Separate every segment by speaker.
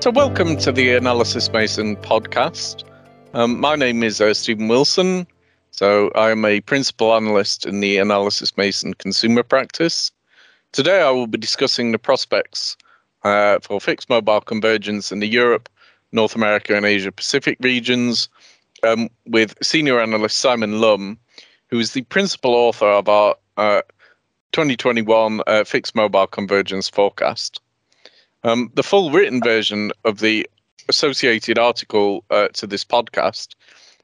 Speaker 1: So, welcome to the Analysys Mason podcast. Um, my name is uh, Stephen Wilson. So, I am a principal analyst in the Analysys Mason consumer practice. Today, I will be discussing the prospects uh, for fixed mobile convergence in the Europe, North America, and Asia Pacific regions um, with senior analyst Simon Lum, who is the principal author of our uh, 2021 uh, fixed mobile convergence forecast. Um, the full written version of the associated article uh, to this podcast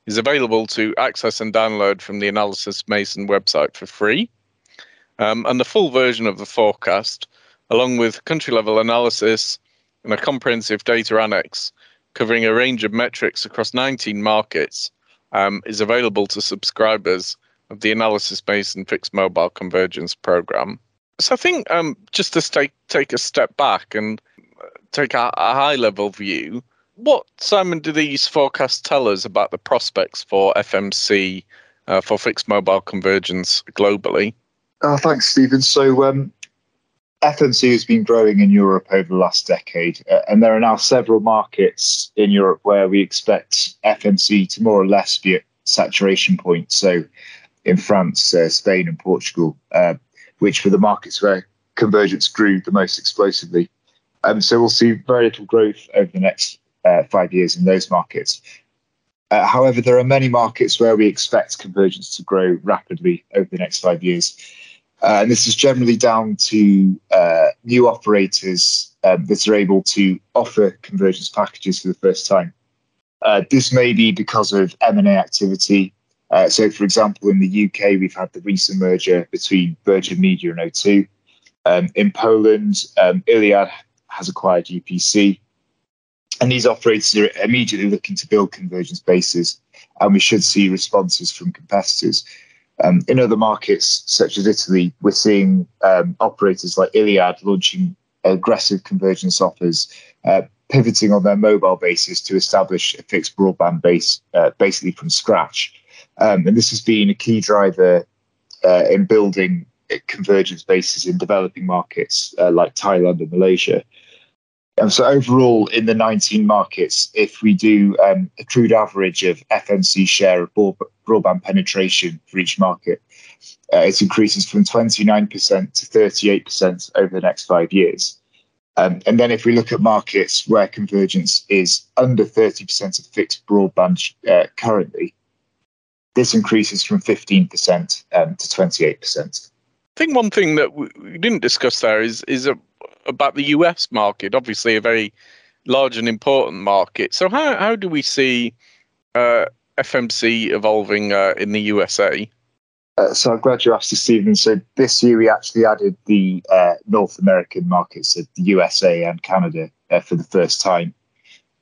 Speaker 1: is available to access and download from the Analysys Mason website for free. Um, and the full version of the forecast, along with country level analysis and a comprehensive data annex covering a range of metrics across 19 markets, um, is available to subscribers of the Analysys Mason Fixed Mobile Convergence Program. So I think um, just to take take a step back and take a, a high level view, what Simon do these forecasts tell us about the prospects for FMC uh, for fixed mobile convergence globally?
Speaker 2: Oh, thanks, Stephen. So um, FMC has been growing in Europe over the last decade, uh, and there are now several markets in Europe where we expect FMC to more or less be at saturation point. So in France, uh, Spain, and Portugal, uh, which were the markets where convergence grew the most explosively. Um, so we'll see very little growth over the next uh, five years in those markets. Uh, however, there are many markets where we expect convergence to grow rapidly over the next five years. Uh, and this is generally down to uh, new operators um, that are able to offer convergence packages for the first time. Uh, this may be because of M&A activity uh, so, for example, in the UK, we've had the recent merger between Virgin Media and O2. Um, in Poland, um, Iliad has acquired UPC. And these operators are immediately looking to build convergence bases, and we should see responses from competitors. Um, in other markets, such as Italy, we're seeing um, operators like Iliad launching aggressive convergence offers, uh, pivoting on their mobile bases to establish a fixed broadband base uh, basically from scratch. Um, and this has been a key driver uh, in building convergence bases in developing markets uh, like Thailand and Malaysia. And so, overall, in the 19 markets, if we do um, a crude average of FMC share of broadband penetration for each market, uh, it increases from 29% to 38% over the next five years. Um, and then, if we look at markets where convergence is under 30% of fixed broadband uh, currently, this increases from 15% um, to 28%.
Speaker 1: I think one thing that we didn't discuss there is is a, about the US market, obviously a very large and important market. So how how do we see uh, FMC evolving uh, in the USA?
Speaker 2: Uh, so I'm glad you asked this, Stephen. So this year we actually added the uh, North American markets, the USA and Canada, uh, for the first time.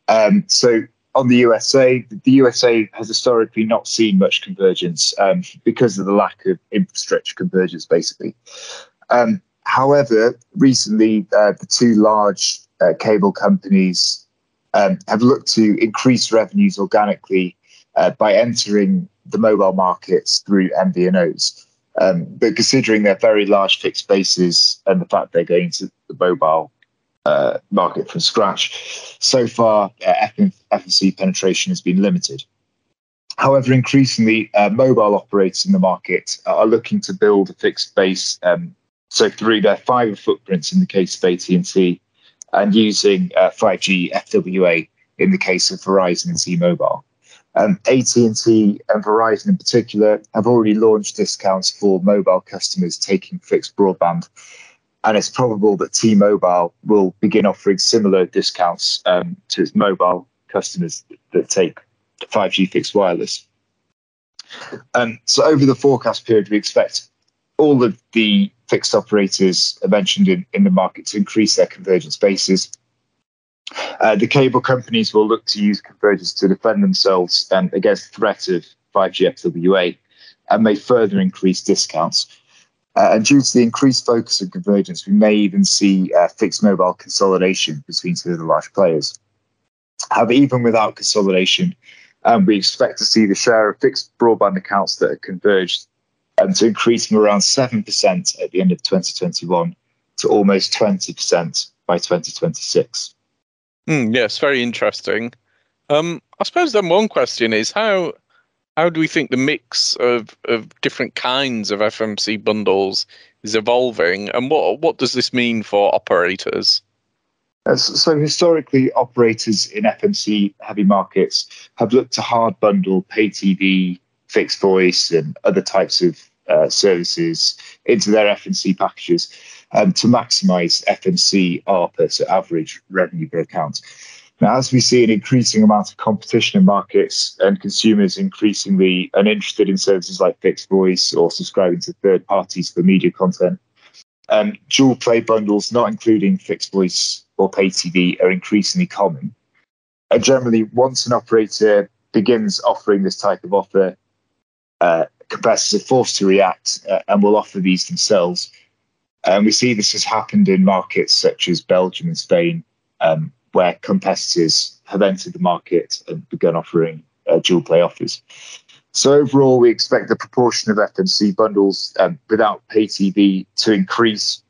Speaker 2: Um, so on the USA, the USA has historically not seen much convergence um, because of the lack of infrastructure convergence, basically. Um, however, recently, uh, the two large uh, cable companies um, have looked to increase revenues organically uh, by entering the mobile markets through MVNOs. Um, but considering their very large fixed bases and the fact they're going to the mobile uh, market from scratch. So far, uh, FMC penetration has been limited. However, increasingly, uh, mobile operators in the market are looking to build a fixed base. Um, so through their fiber footprints in the case of AT&T, and using uh, 5G FWA in the case of Verizon and T-Mobile. Um, AT&T and Verizon in particular have already launched discounts for mobile customers taking fixed broadband and it's probable that T-Mobile will begin offering similar discounts um, to its mobile customers that take 5G fixed wireless. Um, so over the forecast period, we expect all of the fixed operators are mentioned in, in the market to increase their convergence bases. Uh, the cable companies will look to use convergence to defend themselves um, against the threat of 5G FWA and may further increase discounts. Uh, and due to the increased focus on convergence, we may even see uh, fixed mobile consolidation between two of the large players. However, even without consolidation, um, we expect to see the share of fixed broadband accounts that are converged um, to increase from around 7% at the end of 2021 to almost 20% by 2026.
Speaker 1: Mm, yes, very interesting. Um, I suppose then one question is how how do we think the mix of, of different kinds of FMC bundles is evolving, and what what does this mean for operators?
Speaker 2: Uh, so historically, operators in FMC heavy markets have looked to hard bundle pay TV, fixed voice, and other types of uh, services into their FMC packages um, to maximize FMC ARPA, so average revenue per account. Now, as we see an increasing amount of competition in markets and consumers increasingly uninterested in services like fixed voice or subscribing to third parties for media content, um, dual play bundles, not including fixed voice or pay TV, are increasingly common. And generally, once an operator begins offering this type of offer, uh, competitors are forced to react uh, and will offer these themselves. And we see this has happened in markets such as Belgium and Spain, um, where competitors have entered the market and begun offering uh, dual play offers. So overall, we expect the proportion of FMC bundles um, without pay TV to increase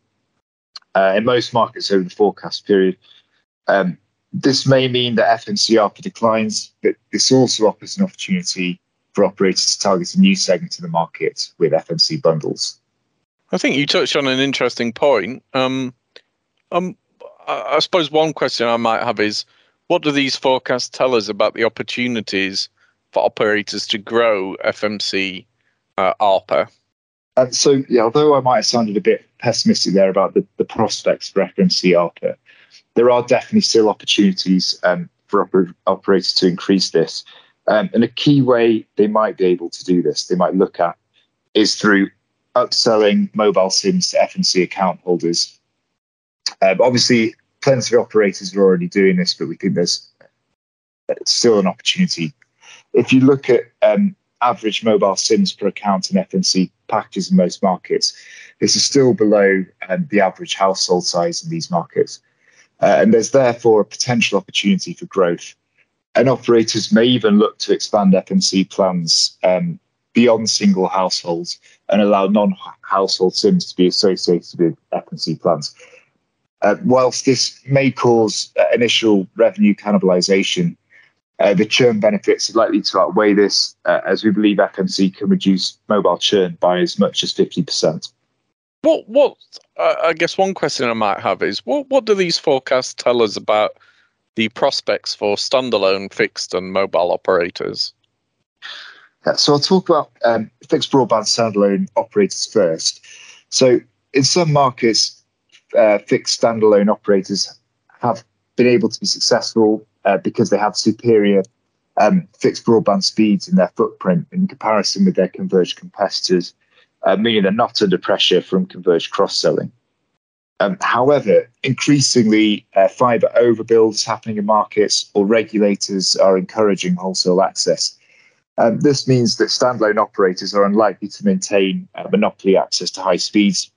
Speaker 2: uh, in most markets over the forecast period. Um, this may mean that FMC ARPA declines, but this also offers an opportunity for operators to target a new segment of the market with FMC bundles.
Speaker 1: I think you touched on an interesting point. Um, um, I suppose one question I might have is what do these forecasts tell us about the opportunities for operators to grow FMC uh, ARPA?
Speaker 2: Uh, so, yeah, although I might have sounded a bit pessimistic there about the, the prospects for FMC ARPA, there are definitely still opportunities um, for oper- operators to increase this. Um, and a key way they might be able to do this, they might look at, is through upselling mobile SIMs to FMC account holders um, obviously, plenty of operators are already doing this, but we think there's still an opportunity. If you look at um, average mobile SIMs per account in FMC packages in most markets, this is still below um, the average household size in these markets. Uh, and there's therefore a potential opportunity for growth. And operators may even look to expand FMC plans um, beyond single households and allow non household SIMs to be associated with FMC plans. Uh, whilst this may cause uh, initial revenue cannibalization, uh, the churn benefits are likely to outweigh this, uh, as we believe FMC can reduce mobile churn by as much as 50%.
Speaker 1: What, what, uh, I guess one question I might have is what, what do these forecasts tell us about the prospects for standalone fixed and mobile operators?
Speaker 2: Yeah, so I'll talk about um, fixed broadband standalone operators first. So in some markets, uh, fixed standalone operators have been able to be successful uh, because they have superior um, fixed broadband speeds in their footprint in comparison with their converged competitors, uh, meaning they're not under pressure from converged cross selling. Um, however, increasingly, uh, fiber overbuild is happening in markets, or regulators are encouraging wholesale access. Um, this means that standalone operators are unlikely to maintain uh, monopoly access to high speeds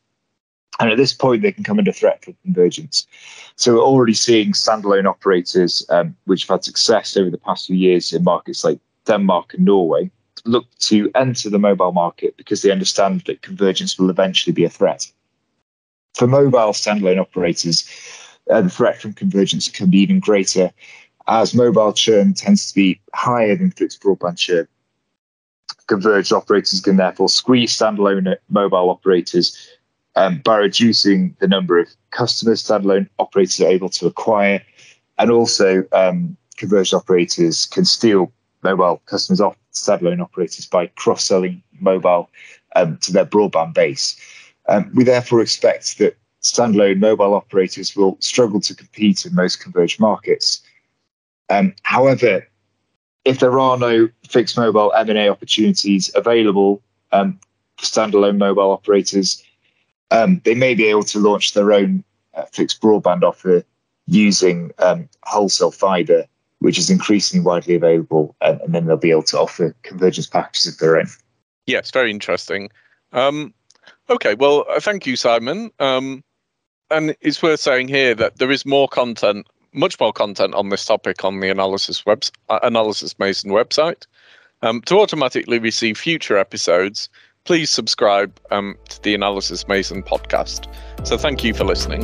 Speaker 2: and at this point, they can come under threat for convergence. So we're already seeing standalone operators, um, which have had success over the past few years in markets like Denmark and Norway, look to enter the mobile market because they understand that convergence will eventually be a threat. For mobile standalone operators, uh, the threat from convergence can be even greater as mobile churn tends to be higher than fixed broadband churn. Converged operators can therefore squeeze standalone mobile operators um, by reducing the number of customers standalone operators are able to acquire. And also, um, converged operators can steal mobile customers off standalone operators by cross selling mobile um, to their broadband base. Um, we therefore expect that standalone mobile operators will struggle to compete in most converged markets. Um, however, if there are no fixed mobile M&A opportunities available um, for standalone mobile operators, um, they may be able to launch their own uh, fixed broadband offer using um, wholesale fiber, which is increasingly widely available, and, and, then they'll be able to offer convergence packages of their own.
Speaker 1: Yes, very interesting. Um, okay, well, uh, thank you, Simon. Um, and it's worth saying here that there is more content, much more content on this topic on the Analysys web, uh, Analysys Mason website. Um, to automatically receive future episodes, please subscribe um, to the Analysys Mason podcast. So thank you for listening.